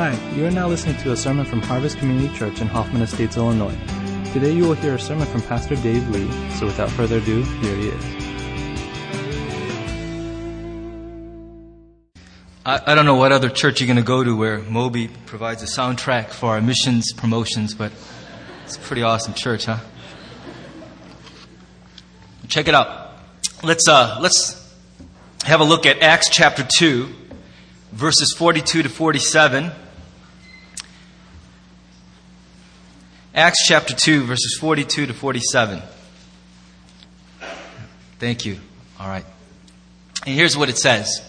Hi, you are now listening to a sermon from Harvest Community Church in Hoffman Estates, Illinois. Today you will hear a sermon from Pastor Dave Lee, so without further ado, here he is. I, I don't know what other church you're going to go to where Moby provides a soundtrack for our missions promotions, but it's a pretty awesome church, huh? Check it out. Let's, uh, let's have a look at Acts chapter 2, verses 42 to 47. Acts chapter 2, verses 42 to 47. Thank you. All right. And here's what it says.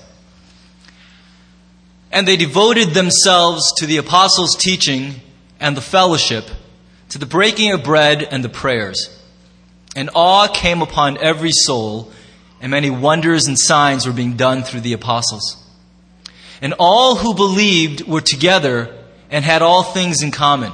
And they devoted themselves to the apostles' teaching and the fellowship, to the breaking of bread and the prayers. And awe came upon every soul, and many wonders and signs were being done through the apostles. And all who believed were together and had all things in common.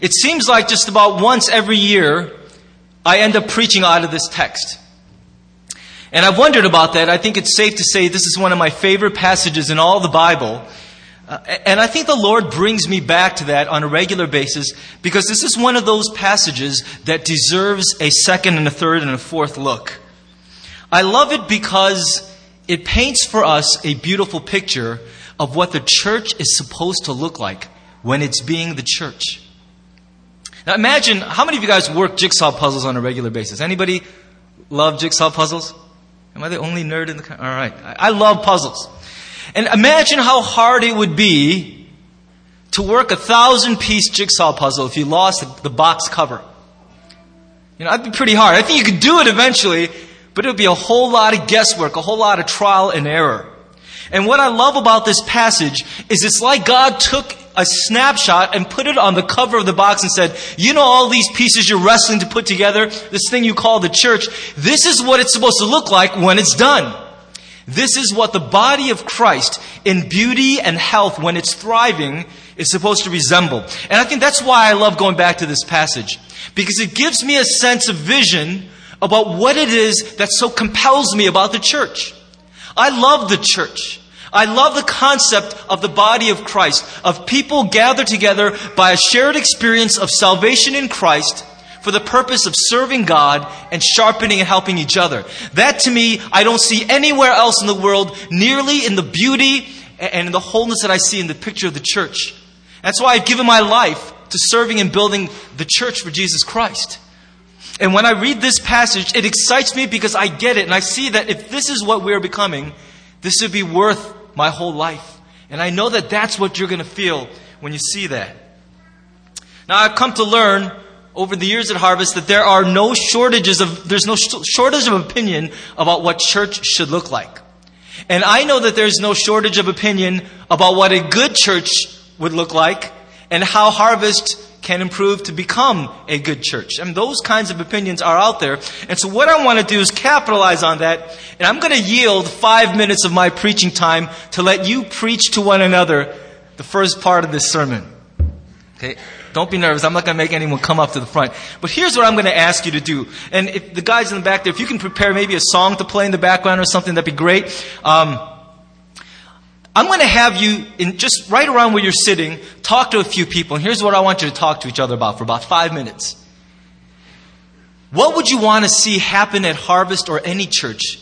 It seems like just about once every year, I end up preaching out of this text. And I've wondered about that. I think it's safe to say this is one of my favorite passages in all the Bible. Uh, and I think the Lord brings me back to that on a regular basis because this is one of those passages that deserves a second and a third and a fourth look. I love it because it paints for us a beautiful picture of what the church is supposed to look like when it's being the church. Now imagine, how many of you guys work jigsaw puzzles on a regular basis? Anybody love jigsaw puzzles? Am I the only nerd in the All right. I love puzzles. And imagine how hard it would be to work a thousand piece jigsaw puzzle if you lost the box cover. You know, that'd be pretty hard. I think you could do it eventually, but it would be a whole lot of guesswork, a whole lot of trial and error. And what I love about this passage is it's like God took a snapshot and put it on the cover of the box and said, you know all these pieces you're wrestling to put together, this thing you call the church, this is what it's supposed to look like when it's done. This is what the body of Christ in beauty and health when it's thriving is supposed to resemble. And I think that's why I love going back to this passage. Because it gives me a sense of vision about what it is that so compels me about the church. I love the church. I love the concept of the body of Christ, of people gathered together by a shared experience of salvation in Christ for the purpose of serving God and sharpening and helping each other. That to me, I don't see anywhere else in the world nearly in the beauty and in the wholeness that I see in the picture of the church. That's why I've given my life to serving and building the church for Jesus Christ. And when I read this passage, it excites me because I get it and I see that if this is what we're becoming, this would be worth my whole life. And I know that that's what you're going to feel when you see that. Now, I've come to learn over the years at Harvest that there are no shortages of, there's no shortage of opinion about what church should look like. And I know that there's no shortage of opinion about what a good church would look like and how Harvest can improve to become a good church. I mean, those kinds of opinions are out there. And so what I want to do is capitalize on that. And I'm going to yield five minutes of my preaching time to let you preach to one another the first part of this sermon. Okay? Don't be nervous. I'm not going to make anyone come up to the front. But here's what I'm going to ask you to do. And if the guys in the back there, if you can prepare maybe a song to play in the background or something, that'd be great. Um, I'm going to have you, in just right around where you're sitting, talk to a few people. And here's what I want you to talk to each other about for about five minutes. What would you want to see happen at Harvest or any church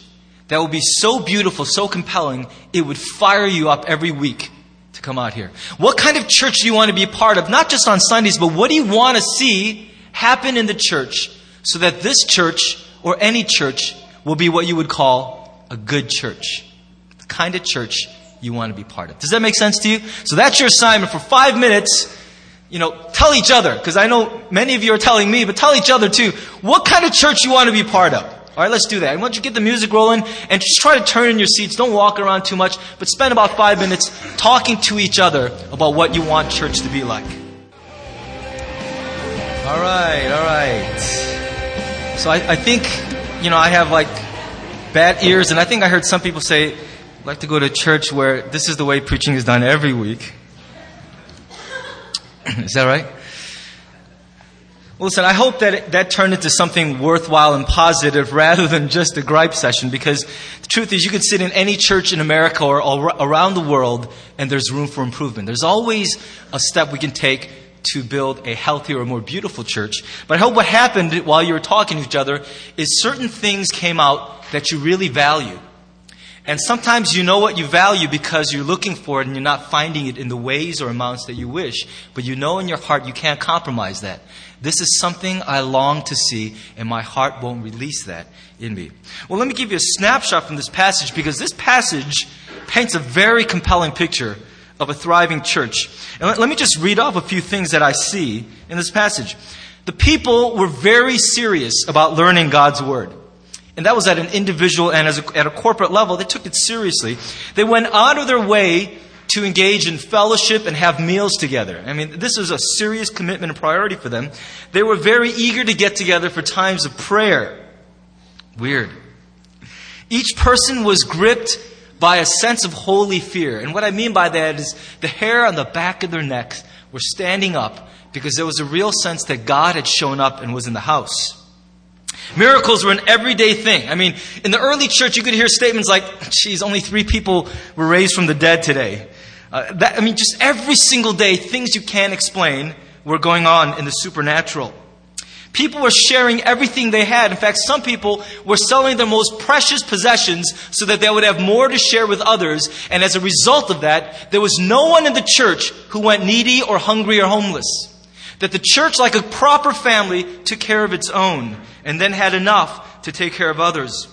that would be so beautiful, so compelling, it would fire you up every week to come out here? What kind of church do you want to be a part of? Not just on Sundays, but what do you want to see happen in the church so that this church or any church will be what you would call a good church? The kind of church you want to be part of. Does that make sense to you? So that's your assignment for five minutes. You know, tell each other, because I know many of you are telling me, but tell each other too, what kind of church you want to be part of. All right, let's do that. I want you get the music rolling and just try to turn in your seats. Don't walk around too much, but spend about five minutes talking to each other about what you want church to be like. All right, all right. So I, I think, you know, I have like bad ears, and I think I heard some people say, Like to go to church where this is the way preaching is done every week. is that right? Well, listen, I hope that it, that turned into something worthwhile and positive rather than just a gripe session because the truth is you could sit in any church in America or around the world and there's room for improvement. There's always a step we can take to build a healthier or more beautiful church. But I hope what happened while you were talking to each other is certain things came out that you really value. And sometimes you know what you value because you're looking for it and you're not finding it in the ways or amounts that you wish. But you know in your heart you can't compromise that. This is something I long to see, and my heart won't release that in me. Well, let me give you a snapshot from this passage because this passage paints a very compelling picture of a thriving church. And let, let me just read off a few things that I see in this passage. The people were very serious about learning God's Word. And that was at an individual and a, at a corporate level. They took it seriously. They went out of their way to engage in fellowship and have meals together. I mean, this was a serious commitment and priority for them. They were very eager to get together for times of prayer. Weird. Each person was gripped by a sense of holy fear. And what I mean by that is the hair on the back of their necks were standing up because there was a real sense that God had shown up and was in the house. Miracles were an everyday thing. I mean, in the early church, you could hear statements like, geez, only three people were raised from the dead today. Uh, that, I mean, just every single day, things you can't explain were going on in the supernatural. People were sharing everything they had. In fact, some people were selling their most precious possessions so that they would have more to share with others. And as a result of that, there was no one in the church who went needy or hungry or homeless. That the church, like a proper family, took care of its own and then had enough to take care of others.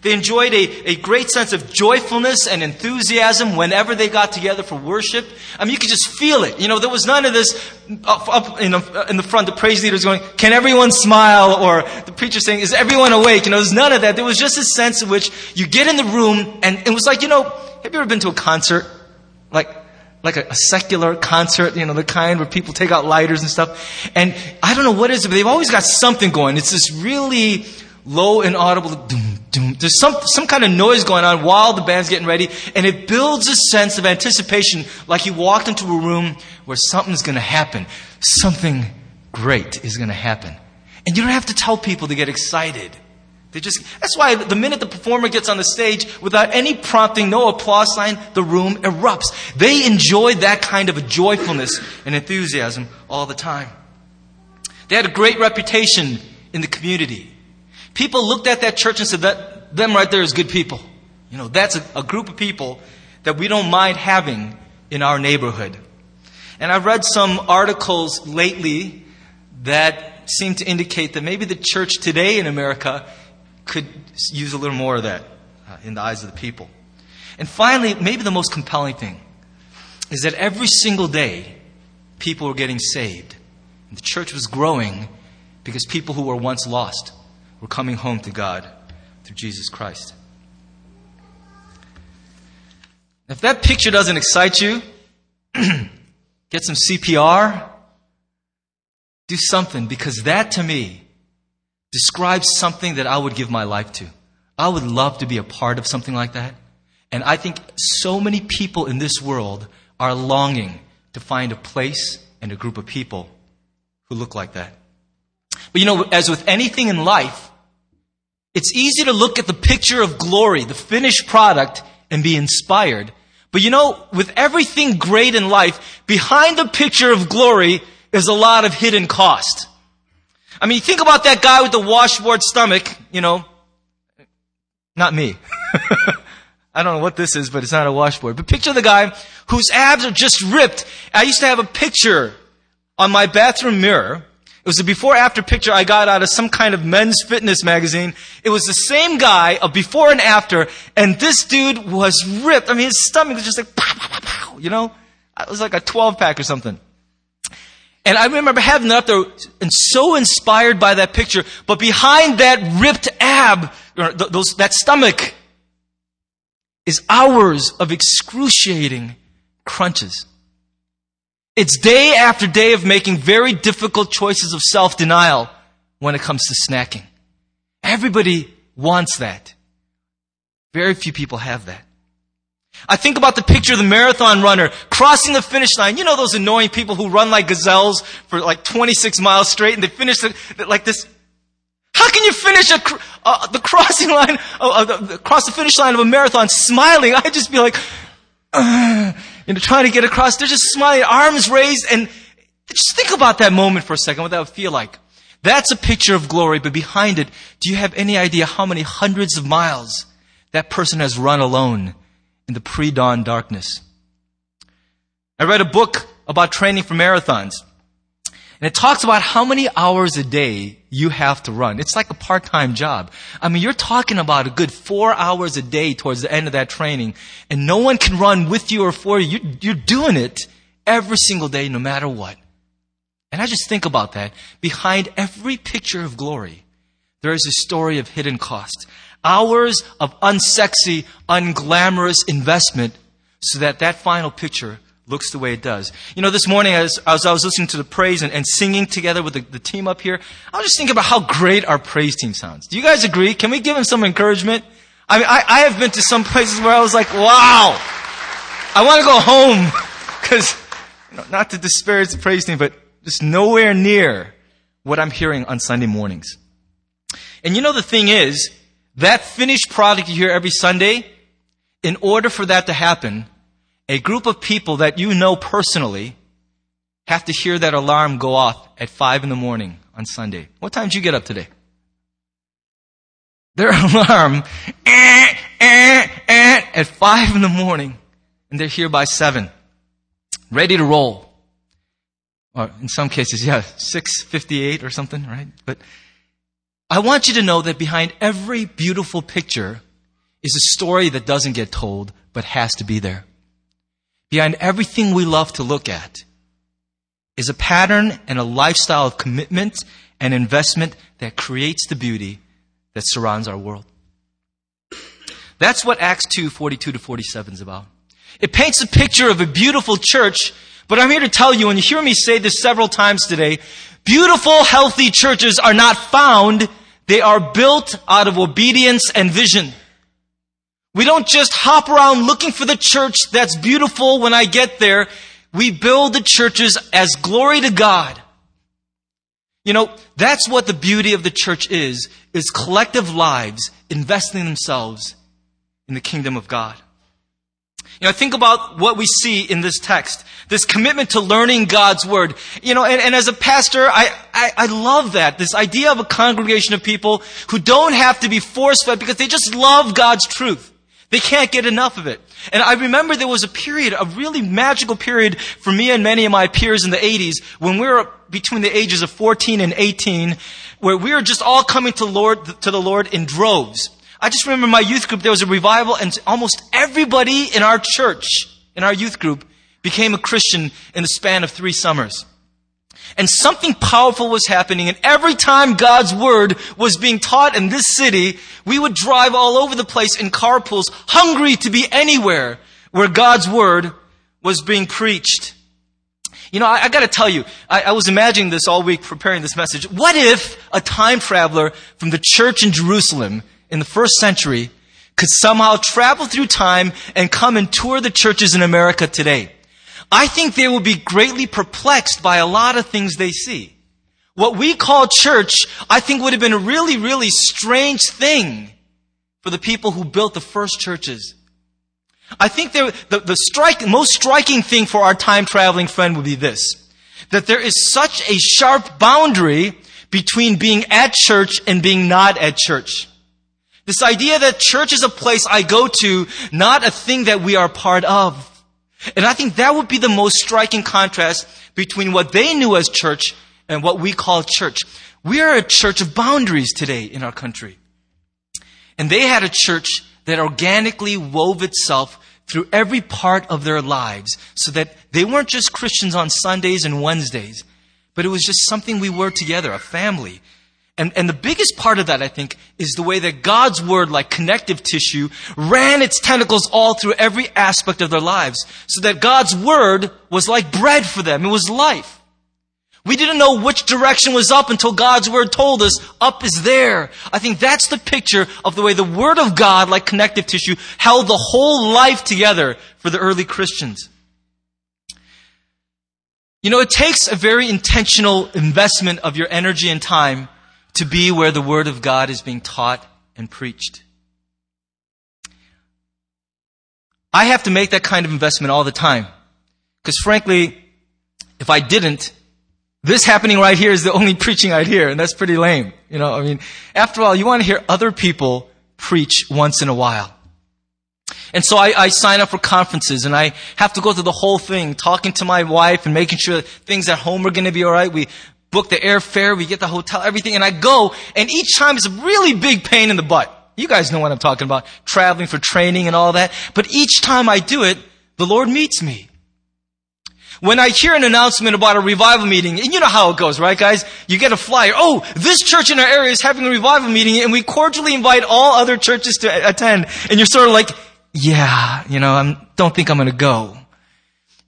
They enjoyed a, a great sense of joyfulness and enthusiasm whenever they got together for worship. I mean, you could just feel it. You know, there was none of this up, up in, the, in the front, the praise leaders going, can everyone smile? Or the preacher saying, is everyone awake? You know, there's none of that. There was just a sense in which you get in the room and it was like, you know, have you ever been to a concert? Like, like a, a, secular concert, you know, the kind where people take out lighters and stuff. And I don't know what it is, but they've always got something going. It's this really low and audible doom, doom. There's some, some kind of noise going on while the band's getting ready, and it builds a sense of anticipation like you walked into a room where something's going to happen. Something great is going to happen. And you don't have to tell people to get excited. They just, that's why the minute the performer gets on the stage, without any prompting, no applause sign, the room erupts. They enjoy that kind of a joyfulness and enthusiasm all the time. They had a great reputation in the community. People looked at that church and said, that, them right there is good people. You know, that's a, a group of people that we don't mind having in our neighborhood. And I've read some articles lately that seem to indicate that maybe the church today in America could use a little more of that uh, in the eyes of the people. And finally, maybe the most compelling thing is that every single day, people were getting saved. And the church was growing because people who were once lost were coming home to God through Jesus Christ. If that picture doesn't excite you, get some CPR, do something, because that to me describes something that I would give my life to. I would love to be a part of something like that. And I think so many people in this world are longing to find a place and a group of people who look like that. But you know, as with anything in life, it's easy to look at the picture of glory, the finished product, and be inspired. But you know, with everything great in life, behind the picture of glory is a lot of hidden cost. I mean, think about that guy with the washboard stomach, you know. Not me. I don't know what this is, but it's not a washboard. But picture the guy whose abs are just ripped. I used to have a picture on my bathroom mirror. It was a before after picture I got out of some kind of men's fitness magazine. It was the same guy, a before and after, and this dude was ripped. I mean, his stomach was just like, pow, pow, pow, you know? It was like a 12 pack or something. And I remember having that up there and so inspired by that picture. But behind that ripped ab, th- those, that stomach is hours of excruciating crunches. It's day after day of making very difficult choices of self-denial when it comes to snacking. Everybody wants that. Very few people have that. I think about the picture of the marathon runner crossing the finish line. You know those annoying people who run like gazelles for like 26 miles straight and they finish the, like this. How can you finish a, uh, the crossing line, uh, the, across the finish line of a marathon smiling? I'd just be like, uh, trying to get across. They're just smiling, arms raised, and just think about that moment for a second, what that would feel like. That's a picture of glory, but behind it, do you have any idea how many hundreds of miles that person has run alone in the pre-dawn darkness? I read a book about training for marathons. And it talks about how many hours a day you have to run. It's like a part-time job. I mean, you're talking about a good four hours a day towards the end of that training, and no one can run with you or for you. You're doing it every single day, no matter what. And I just think about that. Behind every picture of glory, there is a story of hidden cost. Hours of unsexy, unglamorous investment so that that final picture looks the way it does. You know, this morning as, as I was listening to the praise and, and singing together with the, the, team up here, I was just thinking about how great our praise team sounds. Do you guys agree? Can we give them some encouragement? I mean, I, I have been to some places where I was like, wow, I want to go home because, you know, not to disparage the praise team, but just nowhere near what I'm hearing on Sunday mornings. And you know the thing is, that finished product you hear every Sunday, in order for that to happen, a group of people that you know personally have to hear that alarm go off at five in the morning on Sunday. What time did you get up today? Their alarm eh, eh, eh, at five in the morning, and they're here by seven, ready to roll. Or in some cases, yeah, 658 or something, right? But I want you to know that behind every beautiful picture is a story that doesn't get told, but has to be there. Behind everything we love to look at is a pattern and a lifestyle of commitment and investment that creates the beauty that surrounds our world. That's what Acts 2, 42 to 47 is about. It paints a picture of a beautiful church, but I'm here to tell you, and you hear me say this several times today, beautiful, healthy churches are not found, they are built out of obedience and vision. We don't just hop around looking for the church that's beautiful when I get there. We build the churches as glory to God. You know, that's what the beauty of the church is, is collective lives investing themselves in the kingdom of God. You know, think about what we see in this text. This commitment to learning God's Word. You know, and, and as a pastor, I, I, I, love that. This idea of a congregation of people who don't have to be force fed because they just love God's truth. They can't get enough of it. And I remember there was a period, a really magical period for me and many of my peers in the 80s when we were between the ages of 14 and 18 where we were just all coming to Lord, to the Lord in droves. I just remember my youth group, there was a revival and almost everybody in our church, in our youth group, became a Christian in the span of three summers. And something powerful was happening. And every time God's word was being taught in this city, we would drive all over the place in carpools, hungry to be anywhere where God's word was being preached. You know, I, I gotta tell you, I, I was imagining this all week preparing this message. What if a time traveler from the church in Jerusalem in the first century could somehow travel through time and come and tour the churches in America today? I think they will be greatly perplexed by a lot of things they see. What we call church, I think would have been a really, really strange thing for the people who built the first churches. I think the, the strike, most striking thing for our time traveling friend would be this. That there is such a sharp boundary between being at church and being not at church. This idea that church is a place I go to, not a thing that we are part of. And I think that would be the most striking contrast between what they knew as church and what we call church. We are a church of boundaries today in our country. And they had a church that organically wove itself through every part of their lives so that they weren't just Christians on Sundays and Wednesdays, but it was just something we were together, a family. And, and the biggest part of that, I think, is the way that God's Word, like connective tissue, ran its tentacles all through every aspect of their lives. So that God's Word was like bread for them. It was life. We didn't know which direction was up until God's Word told us up is there. I think that's the picture of the way the Word of God, like connective tissue, held the whole life together for the early Christians. You know, it takes a very intentional investment of your energy and time to be where the Word of God is being taught and preached. I have to make that kind of investment all the time. Because frankly, if I didn't, this happening right here is the only preaching I'd hear, and that's pretty lame. You know, I mean, after all, you want to hear other people preach once in a while. And so I, I, sign up for conferences and I have to go through the whole thing, talking to my wife and making sure things at home are going to be alright. We book the airfare, we get the hotel, everything, and I go, and each time it's a really big pain in the butt. You guys know what I'm talking about, traveling for training and all that. But each time I do it, the Lord meets me. When I hear an announcement about a revival meeting, and you know how it goes, right guys? You get a flyer, oh, this church in our area is having a revival meeting, and we cordially invite all other churches to attend, and you're sort of like, yeah, you know, I don't think I'm gonna go.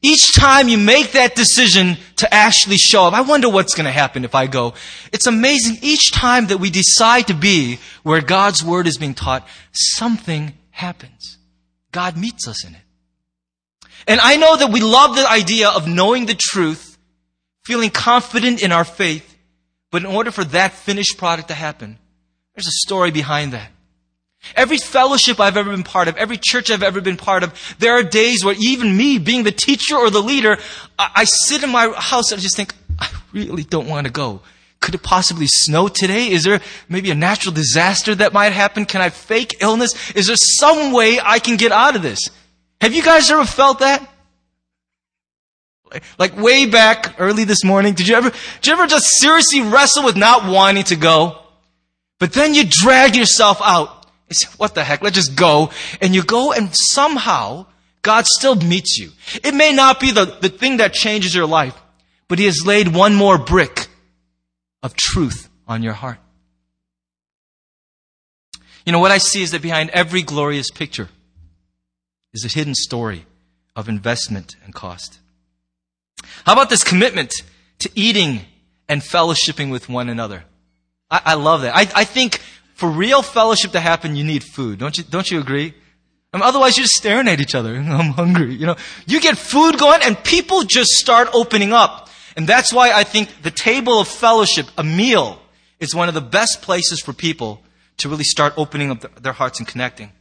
Each time you make that decision to actually show up, I wonder what's going to happen if I go. It's amazing. Each time that we decide to be where God's Word is being taught, something happens. God meets us in it. And I know that we love the idea of knowing the truth, feeling confident in our faith, but in order for that finished product to happen, there's a story behind that. Every fellowship I've ever been part of, every church I've ever been part of, there are days where even me, being the teacher or the leader, I, I sit in my house and just think, I really don't want to go. Could it possibly snow today? Is there maybe a natural disaster that might happen? Can I fake illness? Is there some way I can get out of this? Have you guys ever felt that? Like way back early this morning, did you ever, did you ever just seriously wrestle with not wanting to go? But then you drag yourself out say, what the heck? Let's just go. And you go and somehow God still meets you. It may not be the, the thing that changes your life, but He has laid one more brick of truth on your heart. You know, what I see is that behind every glorious picture is a hidden story of investment and cost. How about this commitment to eating and fellowshipping with one another? I, I love that. I, I think for real fellowship to happen, you need food. Don't you, don't you agree? I mean, otherwise you're just staring at each other. I'm hungry. You know, you get food going and people just start opening up. And that's why I think the table of fellowship, a meal, is one of the best places for people to really start opening up their hearts and connecting.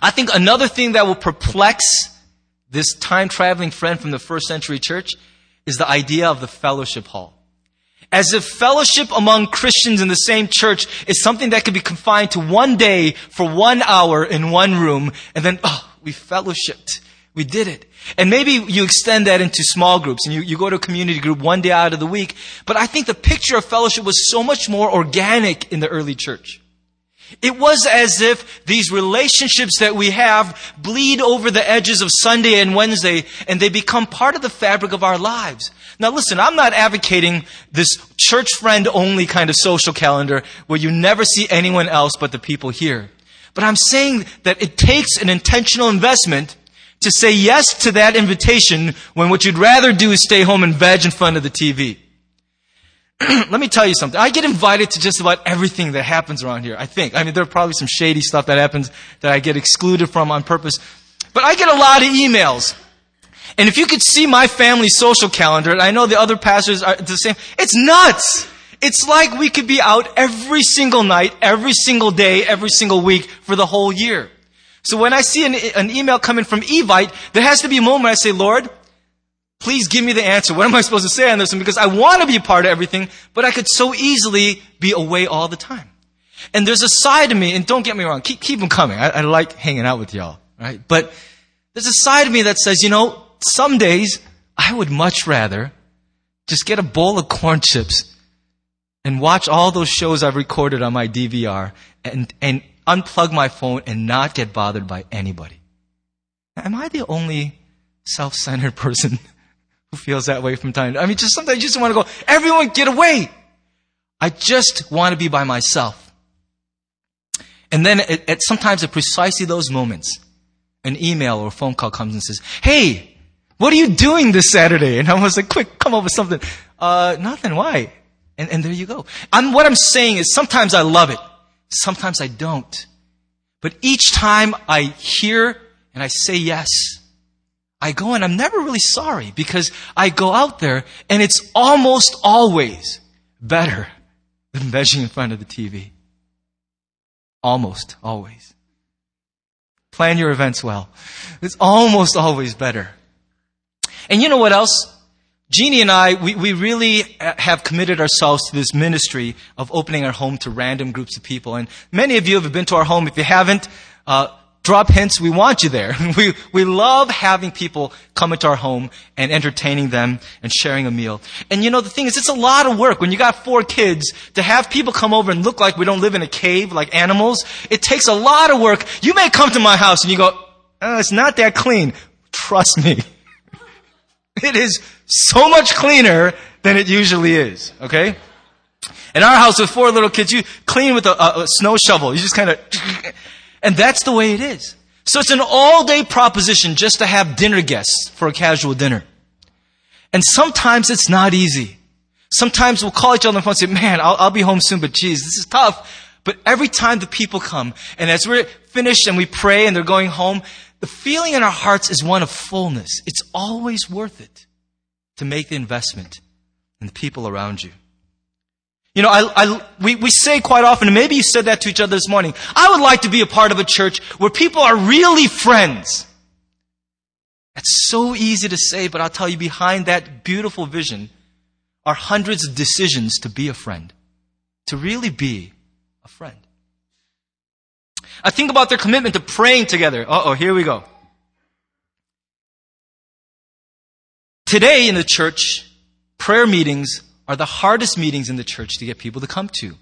I think another thing that will perplex this time traveling friend from the first century church is the idea of the fellowship hall. As if fellowship among Christians in the same church is something that could be confined to one day for one hour in one room, and then, oh, we fellowshipped. We did it. And maybe you extend that into small groups and you, you go to a community group one day out of the week. But I think the picture of fellowship was so much more organic in the early church. It was as if these relationships that we have bleed over the edges of Sunday and Wednesday and they become part of the fabric of our lives. Now listen, I'm not advocating this church friend only kind of social calendar where you never see anyone else but the people here. But I'm saying that it takes an intentional investment to say yes to that invitation when what you'd rather do is stay home and veg in front of the TV. let me tell you something. I get invited to just about everything that happens around here, I think. I mean, there are probably some shady stuff that happens that I get excluded from on purpose. But I get a lot of emails. And if you could see my family's social calendar, and I know the other pastors are the same, it's nuts! It's like we could be out every single night, every single day, every single week for the whole year. So when I see an, an email coming from Evite, there has to be a moment I say, Lord, Please give me the answer. What am I supposed to say on this one? Because I want to be a part of everything, but I could so easily be away all the time. And there's a side of me, and don't get me wrong, keep, keep them coming. I, I like hanging out with y'all, right? But there's a side of me that says, you know, some days I would much rather just get a bowl of corn chips and watch all those shows I've recorded on my DVR and, and unplug my phone and not get bothered by anybody. Am I the only self-centered person who feels that way from time to time. I mean, just sometimes you just want to go, everyone get away. I just want to be by myself. And then at sometimes at precisely those moments, an email or a phone call comes and says, Hey, what are you doing this Saturday? And I was like, quick, come up with something. Uh, nothing. Why? And, and there you go. I'm, what I'm saying is sometimes I love it. Sometimes I don't. But each time I hear and I say yes, I go and I'm never really sorry because I go out there and it's almost always better than vegging in front of the TV. Almost always. Plan your events well. It's almost always better. And you know what else? Jeannie and I, we, we really have committed ourselves to this ministry of opening our home to random groups of people. And many of you have been to our home. If you haven't, uh, drop hints. We want you there. We, we love having people come into our home and entertaining them and sharing a meal. And you know, the thing is, it's a lot of work when you got four kids to have people come over and look like we don't live in a cave like animals. It takes a lot of work. You may come to my house and you go, oh, it's not that clean. Trust me. It is so much cleaner than it usually is, okay? In our house with four little kids, you clean with a, a, a snow shovel. You just kind of, and that's the way it is. So it's an all day proposition just to have dinner guests for a casual dinner. And sometimes it's not easy. Sometimes we'll call each other on the phone and say, man, I'll, I'll be home soon, but geez, this is tough. But every time the people come, and as we're finished and we pray and they're going home, the feeling in our hearts is one of fullness. It's always worth it to make the investment in the people around you. You know, I, I, we, we say quite often, and maybe you said that to each other this morning, I would like to be a part of a church where people are really friends. That's so easy to say, but I'll tell you, behind that beautiful vision are hundreds of decisions to be a friend, to really be a friend. I think about their commitment to praying together. Oh, here we go. Today in the church, prayer meetings are the hardest meetings in the church to get people to come to.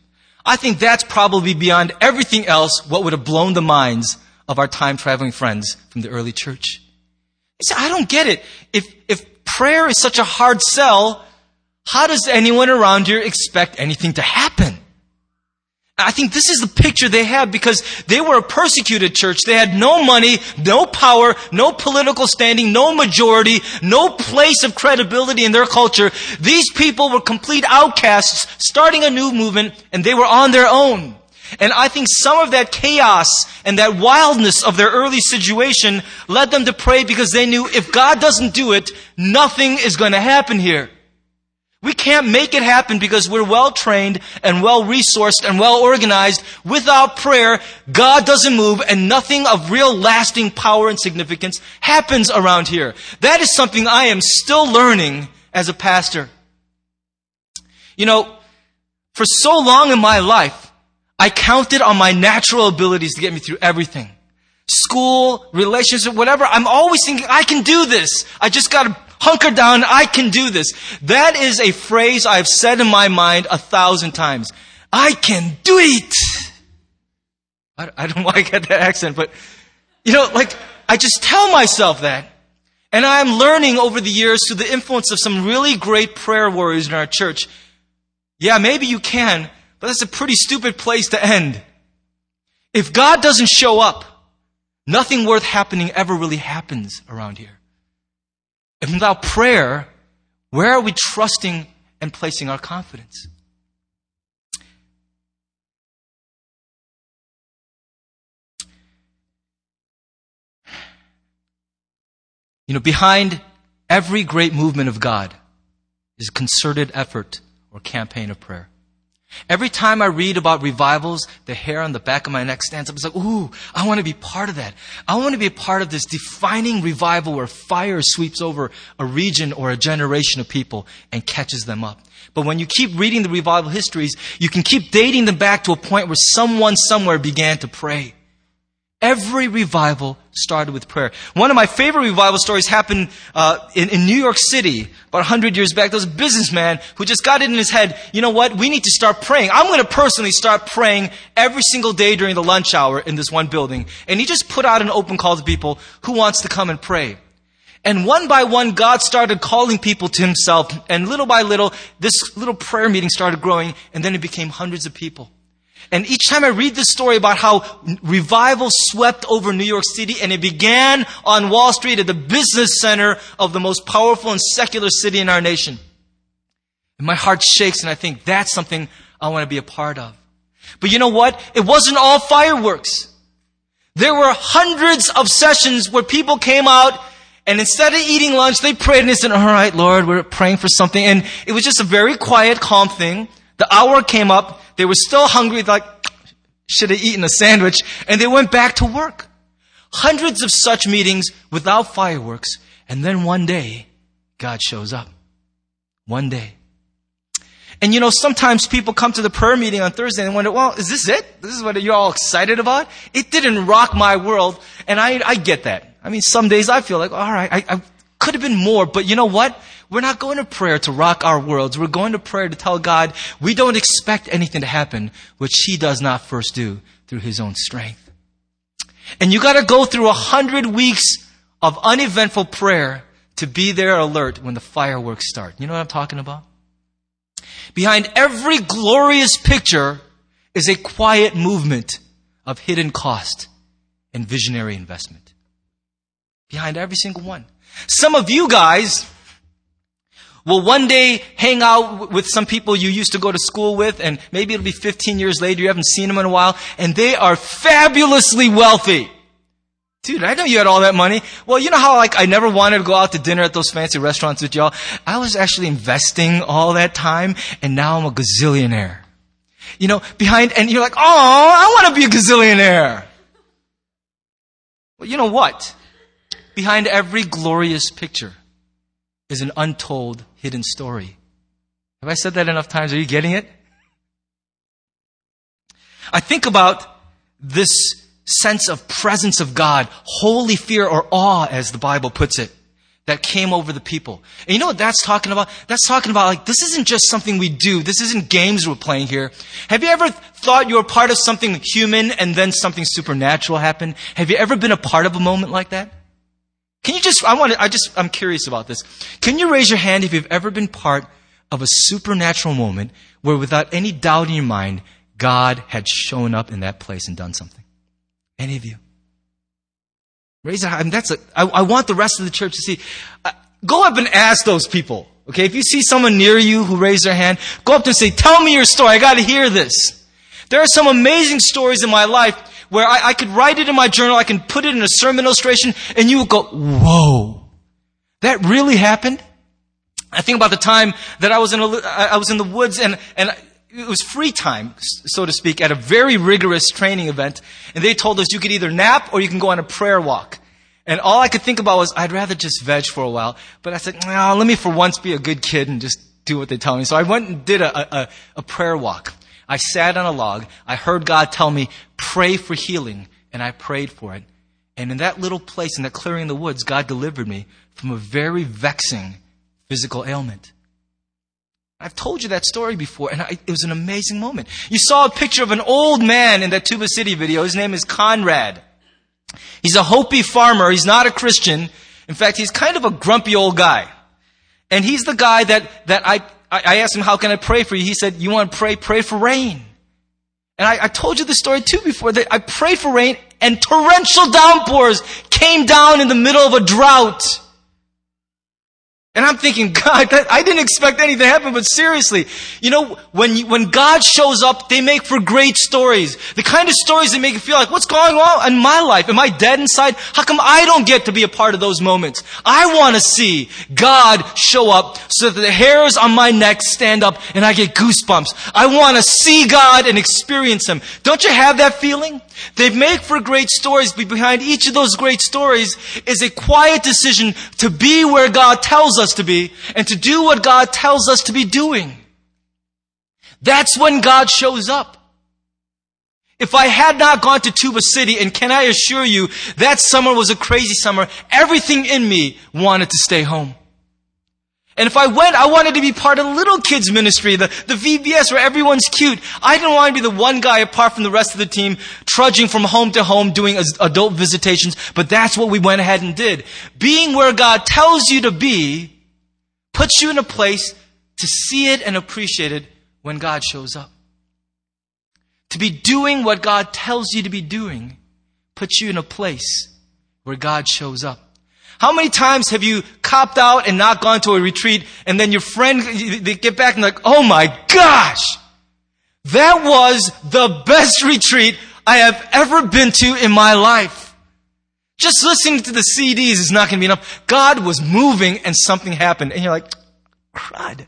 I think that's probably beyond everything else what would have blown the minds of our time traveling friends from the early church. say, I don't get it. If, if prayer is such a hard sell, how does anyone around here expect anything to happen? I think this is the picture they had because they were a persecuted church. They had no money, no power, no political standing, no majority, no place of credibility in their culture. These people were complete outcasts starting a new movement and they were on their own. And I think some of that chaos and that wildness of their early situation led them to pray because they knew if God doesn't do it, nothing is going to happen here. We can't make it happen because we're well trained and well resourced and well organized. Without prayer, God doesn't move and nothing of real lasting power and significance happens around here. That is something I am still learning as a pastor. You know, for so long in my life, I counted on my natural abilities to get me through everything. School, relationship, whatever. I'm always thinking, I can do this. I just gotta hunker down, I can do this. That is a phrase I've said in my mind a thousand times. I can do it. I, don't get that accent, but you know, like, I just tell myself that. And I'm learning over the years through the influence of some really great prayer warriors in our church. Yeah, maybe you can, but that's a pretty stupid place to end. If God doesn't show up, nothing worth happening ever really happens around here. And without prayer, where are we trusting and placing our confidence? You know, behind every great movement of God is a concerted effort or campaign of prayer. Every time I read about revivals, the hair on the back of my neck stands up. It's like, ooh, I want to be part of that. I want to be a part of this defining revival where fire sweeps over a region or a generation of people and catches them up. But when you keep reading the revival histories, you can keep dating them back to a point where someone somewhere began to pray. Every revival started with prayer. One of my favorite revival stories happened uh, in, in, New York City about 100 years back. There was a businessman who just got it in his head, you know what, we need to start praying. I'm going to personally start praying every single day during the lunch hour in this one building. And he just put out an open call to people who wants to come and pray. And one by one, God started calling people to himself. And little by little, this little prayer meeting started growing, and then it became hundreds of people. And each time I read this story about how revival swept over New York City, and it began on Wall Street at the business center of the most powerful and secular city in our nation. And my heart shakes, and I think that's something I want to be a part of. But you know what? It wasn't all fireworks. There were hundreds of sessions where people came out and instead of eating lunch, they prayed and they said, all right, Lord, we're praying for something. And it was just a very quiet, calm thing. The hour came up. They were still hungry, like, should have eaten a sandwich. And they went back to work. Hundreds of such meetings without fireworks. And then one day, God shows up. One day. And you know, sometimes people come to the prayer meeting on Thursday and wonder, well, is this it? This is what you're all excited about? It didn't rock my world. And I, I get that. I mean, some days I feel like, all right, I, I could have been more, but you know what? We're not going to prayer to rock our worlds. We're going to prayer to tell God we don't expect anything to happen, which He does not first do through His own strength. And you gotta go through a hundred weeks of uneventful prayer to be there alert when the fireworks start. You know what I'm talking about? Behind every glorious picture is a quiet movement of hidden cost and visionary investment behind every single one. Some of you guys will one day hang out with some people you used to go to school with, and maybe it'll be 15 years later, you haven't seen them in a while, and they are fabulously wealthy. Dude, I know you had all that money. Well, you know how like I never wanted to go out to dinner at those fancy restaurants with y'all? I was actually investing all that time, and now I'm a gazillionaire. You know, behind, and you're like, oh, I want to be a gazillionaire. Well, you know what? Behind every glorious picture is an untold hidden story. Have I said that enough times? Are you getting it? I think about this sense of presence of God, holy fear or awe, as the Bible puts it, that came over the people. And you know what that's talking about? That's talking about like, this isn't just something we do. This isn't games we're playing here. Have you ever thought you were part of something human and then something supernatural happened? Have you ever been a part of a moment like that? Can you just, I want to, I just, I'm curious about this. Can you raise your hand if you've ever been part of a supernatural moment where without any doubt in your mind, God had shown up in that place and done something? Any of you? Raise your hand. I mean, that's a, I, I want the rest of the church to see. Uh, go up and ask those people. Okay, if you see someone near you who raised their hand, go up and say, tell me your story. I gotta hear this. There are some amazing stories in my life where I, I could write it in my journal, I can put it in a sermon illustration, and you would go, whoa, that really happened? I think about the time that I was in, a, I was in the woods and, and it was free time, so to speak, at a very rigorous training event. And they told us you could either nap or you can go on a prayer walk. And all I could think about was, I'd rather just veg for a while. But I said, no, let me for once be a good kid and just do what they tell me. So I went and did a, a, a prayer walk. I sat on a log. I heard God tell me, pray for healing. And I prayed for it. And in that little place, in that clearing in the woods, God delivered me from a very vexing physical ailment. I've told you that story before, and I, it was an amazing moment. You saw a picture of an old man in that Tuba City video. His name is Conrad. He's a Hopi farmer. He's not a Christian. In fact, he's kind of a grumpy old guy. And he's the guy that, that I, I asked him, how can I pray for you? He said, you want to pray? Pray for rain. And I, I told you the story too before that I prayed for rain and torrential downpours came down in the middle of a drought. And I'm thinking, God, I didn't expect anything to happen, but seriously, you know, when, you, when God shows up, they make for great stories. The kind of stories that make you feel like, what's going on in my life? Am I dead inside? How come I don't get to be a part of those moments? I want to see God show up so that the hairs on my neck stand up and I get goosebumps. I want to see God and experience Him. Don't you have that feeling? They make for great stories, but behind each of those great stories is a quiet decision to be where God tells us to be and to do what God tells us to be doing. That's when God shows up. If I had not gone to Tuba City, and can I assure you, that summer was a crazy summer, everything in me wanted to stay home. And if I went, I wanted to be part of the little kids ministry, the, the VBS where everyone's cute. I didn't want to be the one guy apart from the rest of the team trudging from home to home doing adult visitations, but that's what we went ahead and did. Being where God tells you to be puts you in a place to see it and appreciate it when God shows up. To be doing what God tells you to be doing puts you in a place where God shows up. How many times have you copped out and not gone to a retreat and then your friend, they get back and like, oh my gosh, that was the best retreat I have ever been to in my life. Just listening to the CDs is not going to be enough. God was moving and something happened and you're like, crud.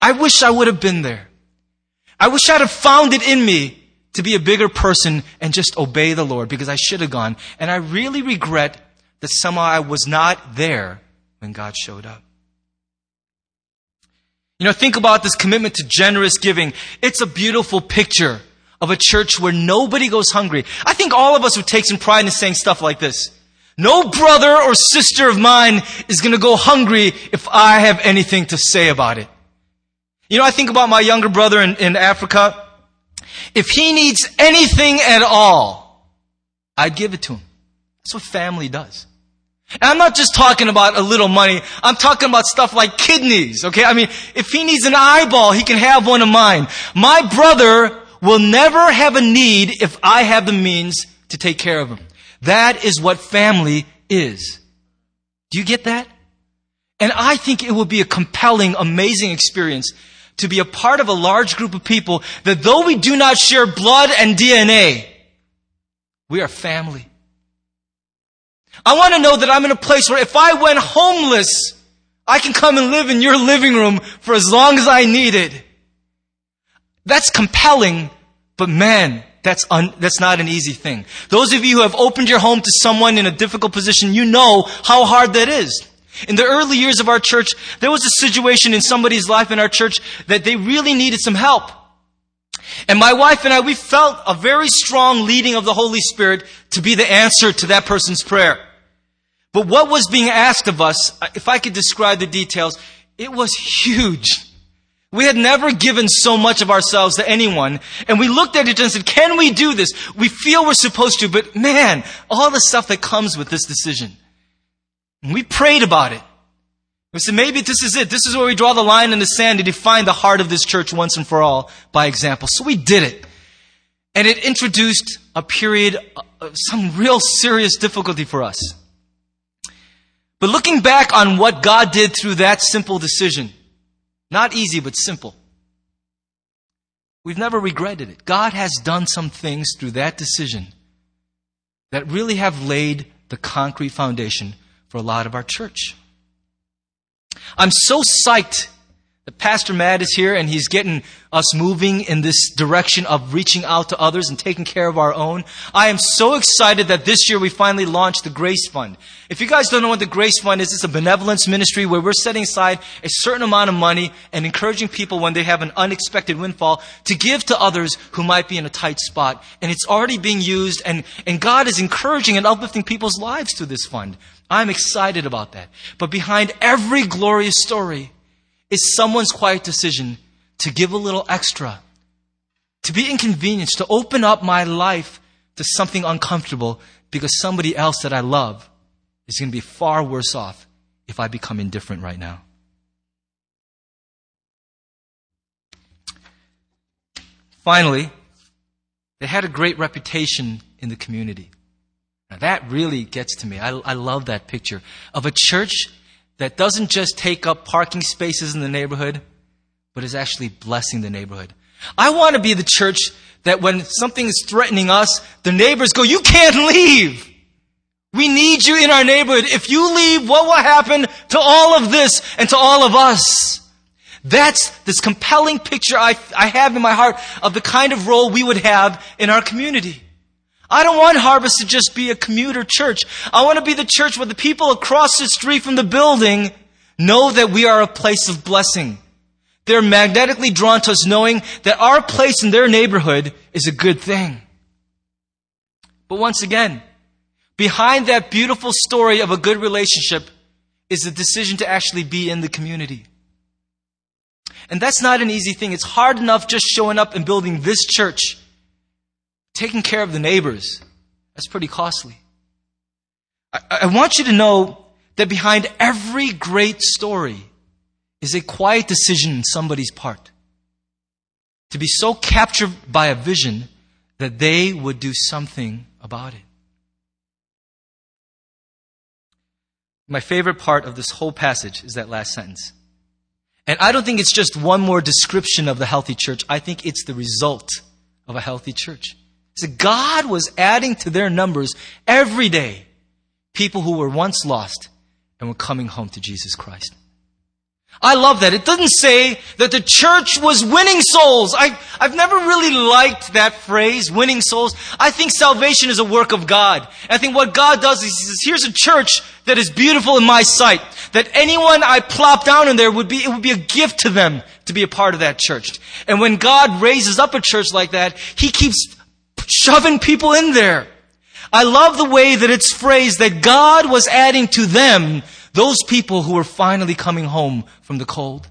I wish I would have been there. I wish I'd have found it in me to be a bigger person and just obey the Lord because I should have gone. And I really regret that somehow I was not there when God showed up. You know, think about this commitment to generous giving. It's a beautiful picture of a church where nobody goes hungry. I think all of us would take some pride in saying stuff like this. No brother or sister of mine is going to go hungry if I have anything to say about it. You know, I think about my younger brother in, in Africa. If he needs anything at all, I'd give it to him. That's what family does. And I'm not just talking about a little money. I'm talking about stuff like kidneys, okay? I mean, if he needs an eyeball, he can have one of mine. My brother will never have a need if I have the means to take care of him. That is what family is. Do you get that? And I think it would be a compelling, amazing experience to be a part of a large group of people that though we do not share blood and DNA, we are family. I want to know that I'm in a place where if I went homeless, I can come and live in your living room for as long as I needed. That's compelling, but man, that's, un, that's not an easy thing. Those of you who have opened your home to someone in a difficult position, you know how hard that is. In the early years of our church, there was a situation in somebody's life in our church that they really needed some help. And my wife and I, we felt a very strong leading of the Holy Spirit to be the answer to that person's prayer. But what was being asked of us, uh, if I could describe the details, it was huge. We had never given so much of ourselves to anyone. And we looked at it and said, can we do this? We feel we're supposed to, but man, all the stuff that comes with this decision. And we prayed about it. We said, maybe this is it. This is where we draw the line in the sand to define the heart of this church once and for all by example. So we did it. And it introduced a period uh, of some real serious difficulty for us. But looking back on what God did through that simple decision, not easy, but simple, we've never regretted it. God has done some things through that decision that really have laid the concrete foundation for a lot of our church. I'm so psyched Pastor Matt is here and he's getting us moving in this direction of reaching out to others and taking care of our own. I am so excited that this year we finally launched the Grace Fund. If you guys don't know what the Grace Fund is, it's a benevolence ministry where we're setting aside a certain amount of money and encouraging people when they have an unexpected windfall to give to others who might be in a tight spot. And it's already being used and, and God is encouraging and uplifting people's lives through this fund. I'm excited about that. But behind every glorious story, is someone's quiet decision to give a little extra, to be inconvenienced, to open up my life to something uncomfortable because somebody else that I love is going to be far worse off if I become indifferent right now. Finally, they had a great reputation in the community. Now that really gets to me. I, I love that picture of a church that doesn't just take up parking spaces in the neighborhood, but is actually blessing the neighborhood. I want to be the church that when something is threatening us, the neighbors go, you can't leave. We need you in our neighborhood. If you leave, what will happen to all of this and to all of us? That's this compelling picture I, I have in my heart of the kind of role we would have in our community. I don't want Harvest to just be a commuter church. I want to be the church where the people across the street from the building know that we are a place of blessing. They're magnetically drawn to us knowing that our place in their neighborhood is a good thing. But once again, behind that beautiful story of a good relationship is the decision to actually be in the community. And that's not an easy thing. It's hard enough just showing up and building this church. Taking care of the neighbors. That's pretty costly. I, I want you to know that behind every great story is a quiet decision in somebody's part. To be so captured by a vision that they would do something about it. My favorite part of this whole passage is that last sentence. And I don't think it's just one more description of the healthy church. I think it's the result of a healthy church. So God was adding to their numbers every day people who were once lost and were coming home to Jesus Christ. I love that. It doesn't say that the church was winning souls. I, I've never really liked that phrase, winning souls. I think salvation is a work of God. I think what God does is He says, here's a church that is beautiful in my sight. That anyone I plop down in there would be, it would be a gift to them to be a part of that church. And when God raises up a church like that, He keeps shoving people in there. I love the way that it's phrased that God was adding to them those people who were finally coming home from the cold.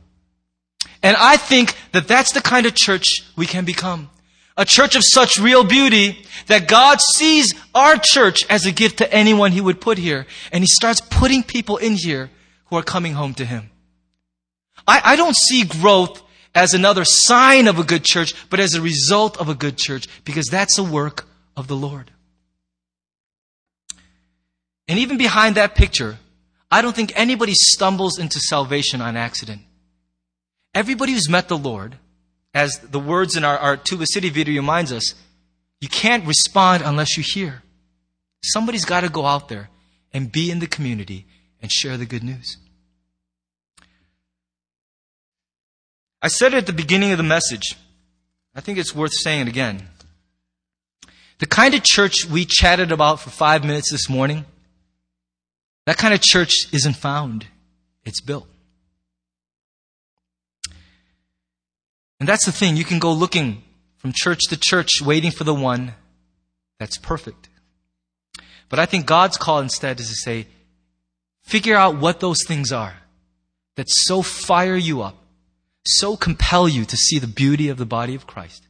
And I think that that's the kind of church we can become. A church of such real beauty that God sees our church as a gift to anyone He would put here. And He starts putting people in here who are coming home to Him. I, I don't see growth as another sign of a good church, but as a result of a good church, because that's a work of the Lord. And even behind that picture, I don't think anybody stumbles into salvation on accident. Everybody who's met the Lord, as the words in our, our Tuba City video reminds us, you can't respond unless you hear. Somebody's got to go out there and be in the community and share the good news. I said it at the beginning of the message. I think it's worth saying it again. The kind of church we chatted about for five minutes this morning that kind of church isn't found, it's built. And that's the thing. You can go looking from church to church, waiting for the one that's perfect. But I think God's call instead is to say, figure out what those things are that so fire you up, so compel you to see the beauty of the body of Christ.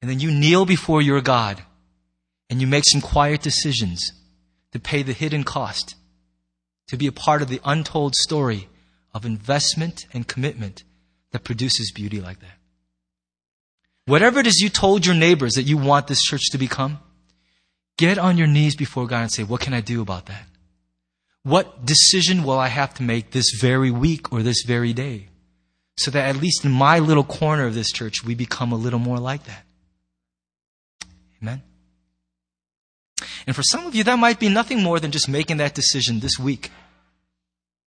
And then you kneel before your God and you make some quiet decisions to pay the hidden cost to be a part of the untold story of investment and commitment that produces beauty like that. Whatever it is you told your neighbors that you want this church to become, get on your knees before God and say, What can I do about that? What decision will I have to make this very week or this very day? So that at least in my little corner of this church, we become a little more like that. Amen. And for some of you, that might be nothing more than just making that decision this week.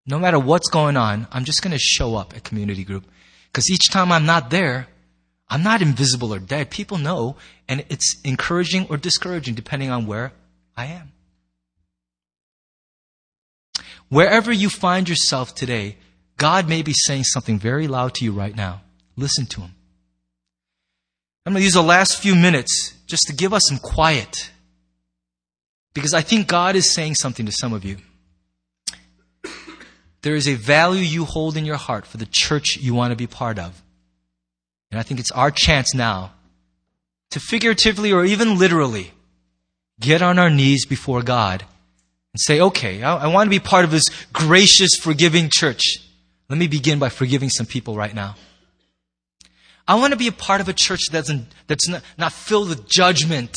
No matter what's going on, I'm just going to show up at community group. Because each time I'm not there, I'm not invisible or dead. People know, and it's encouraging or discouraging depending on where I am. Wherever you find yourself today, God may be saying something very loud to you right now. Listen to Him. I'm going to use the last few minutes just to give us some quiet because I think God is saying something to some of you. There is a value you hold in your heart for the church you want to be part of. And I think it's our chance now to figuratively or even literally get on our knees before God and say, okay, I, I want to be part of this gracious, forgiving church. Let me begin by forgiving some people right now. I want to be a part of a church that's, that's not, not filled with judgment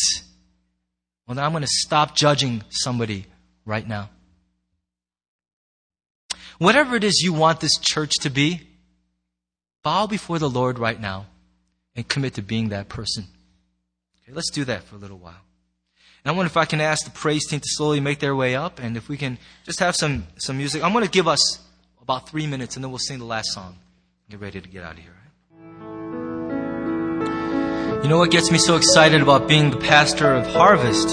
well, then I'm going to stop judging somebody right now. Whatever it is you want this church to be, bow before the Lord right now and commit to being that person. Okay, let's do that for a little while. And I wonder if I can ask the praise team to slowly make their way up and if we can just have some, some music. I'm going to give us about three minutes and then we'll sing the last song. Get ready to get out of here. You know what gets me so excited about being the pastor of Harvest?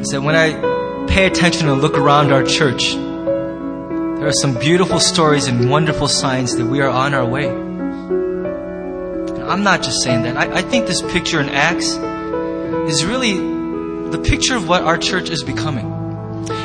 Is that when I pay attention and look around our church, there are some beautiful stories and wonderful signs that we are on our way. I'm not just saying that. I, I think this picture in Acts is really the picture of what our church is becoming.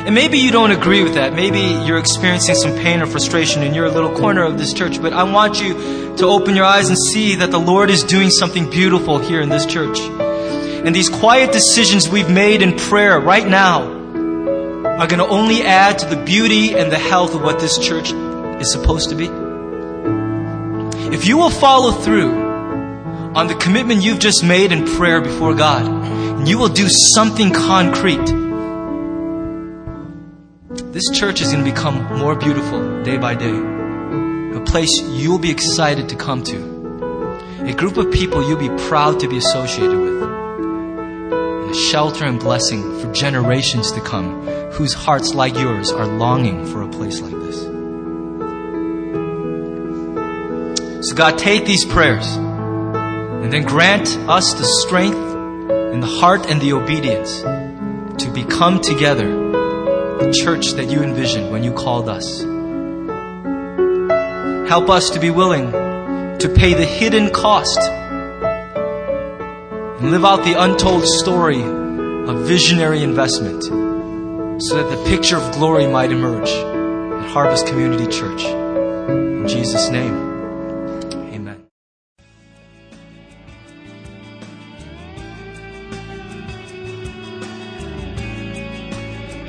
And maybe you don't agree with that. Maybe you're experiencing some pain or frustration in your little corner of this church. But I want you to open your eyes and see that the Lord is doing something beautiful here in this church. And these quiet decisions we've made in prayer right now are going to only add to the beauty and the health of what this church is supposed to be. If you will follow through on the commitment you've just made in prayer before God, and you will do something concrete this church is going to become more beautiful day by day. A place you'll be excited to come to. A group of people you'll be proud to be associated with. And a shelter and blessing for generations to come whose hearts, like yours, are longing for a place like this. So, God, take these prayers and then grant us the strength and the heart and the obedience to become together the church that you envisioned when you called us. Help us to be willing to pay the hidden cost and live out the untold story of visionary investment so that the picture of glory might emerge at Harvest Community Church. In Jesus' name.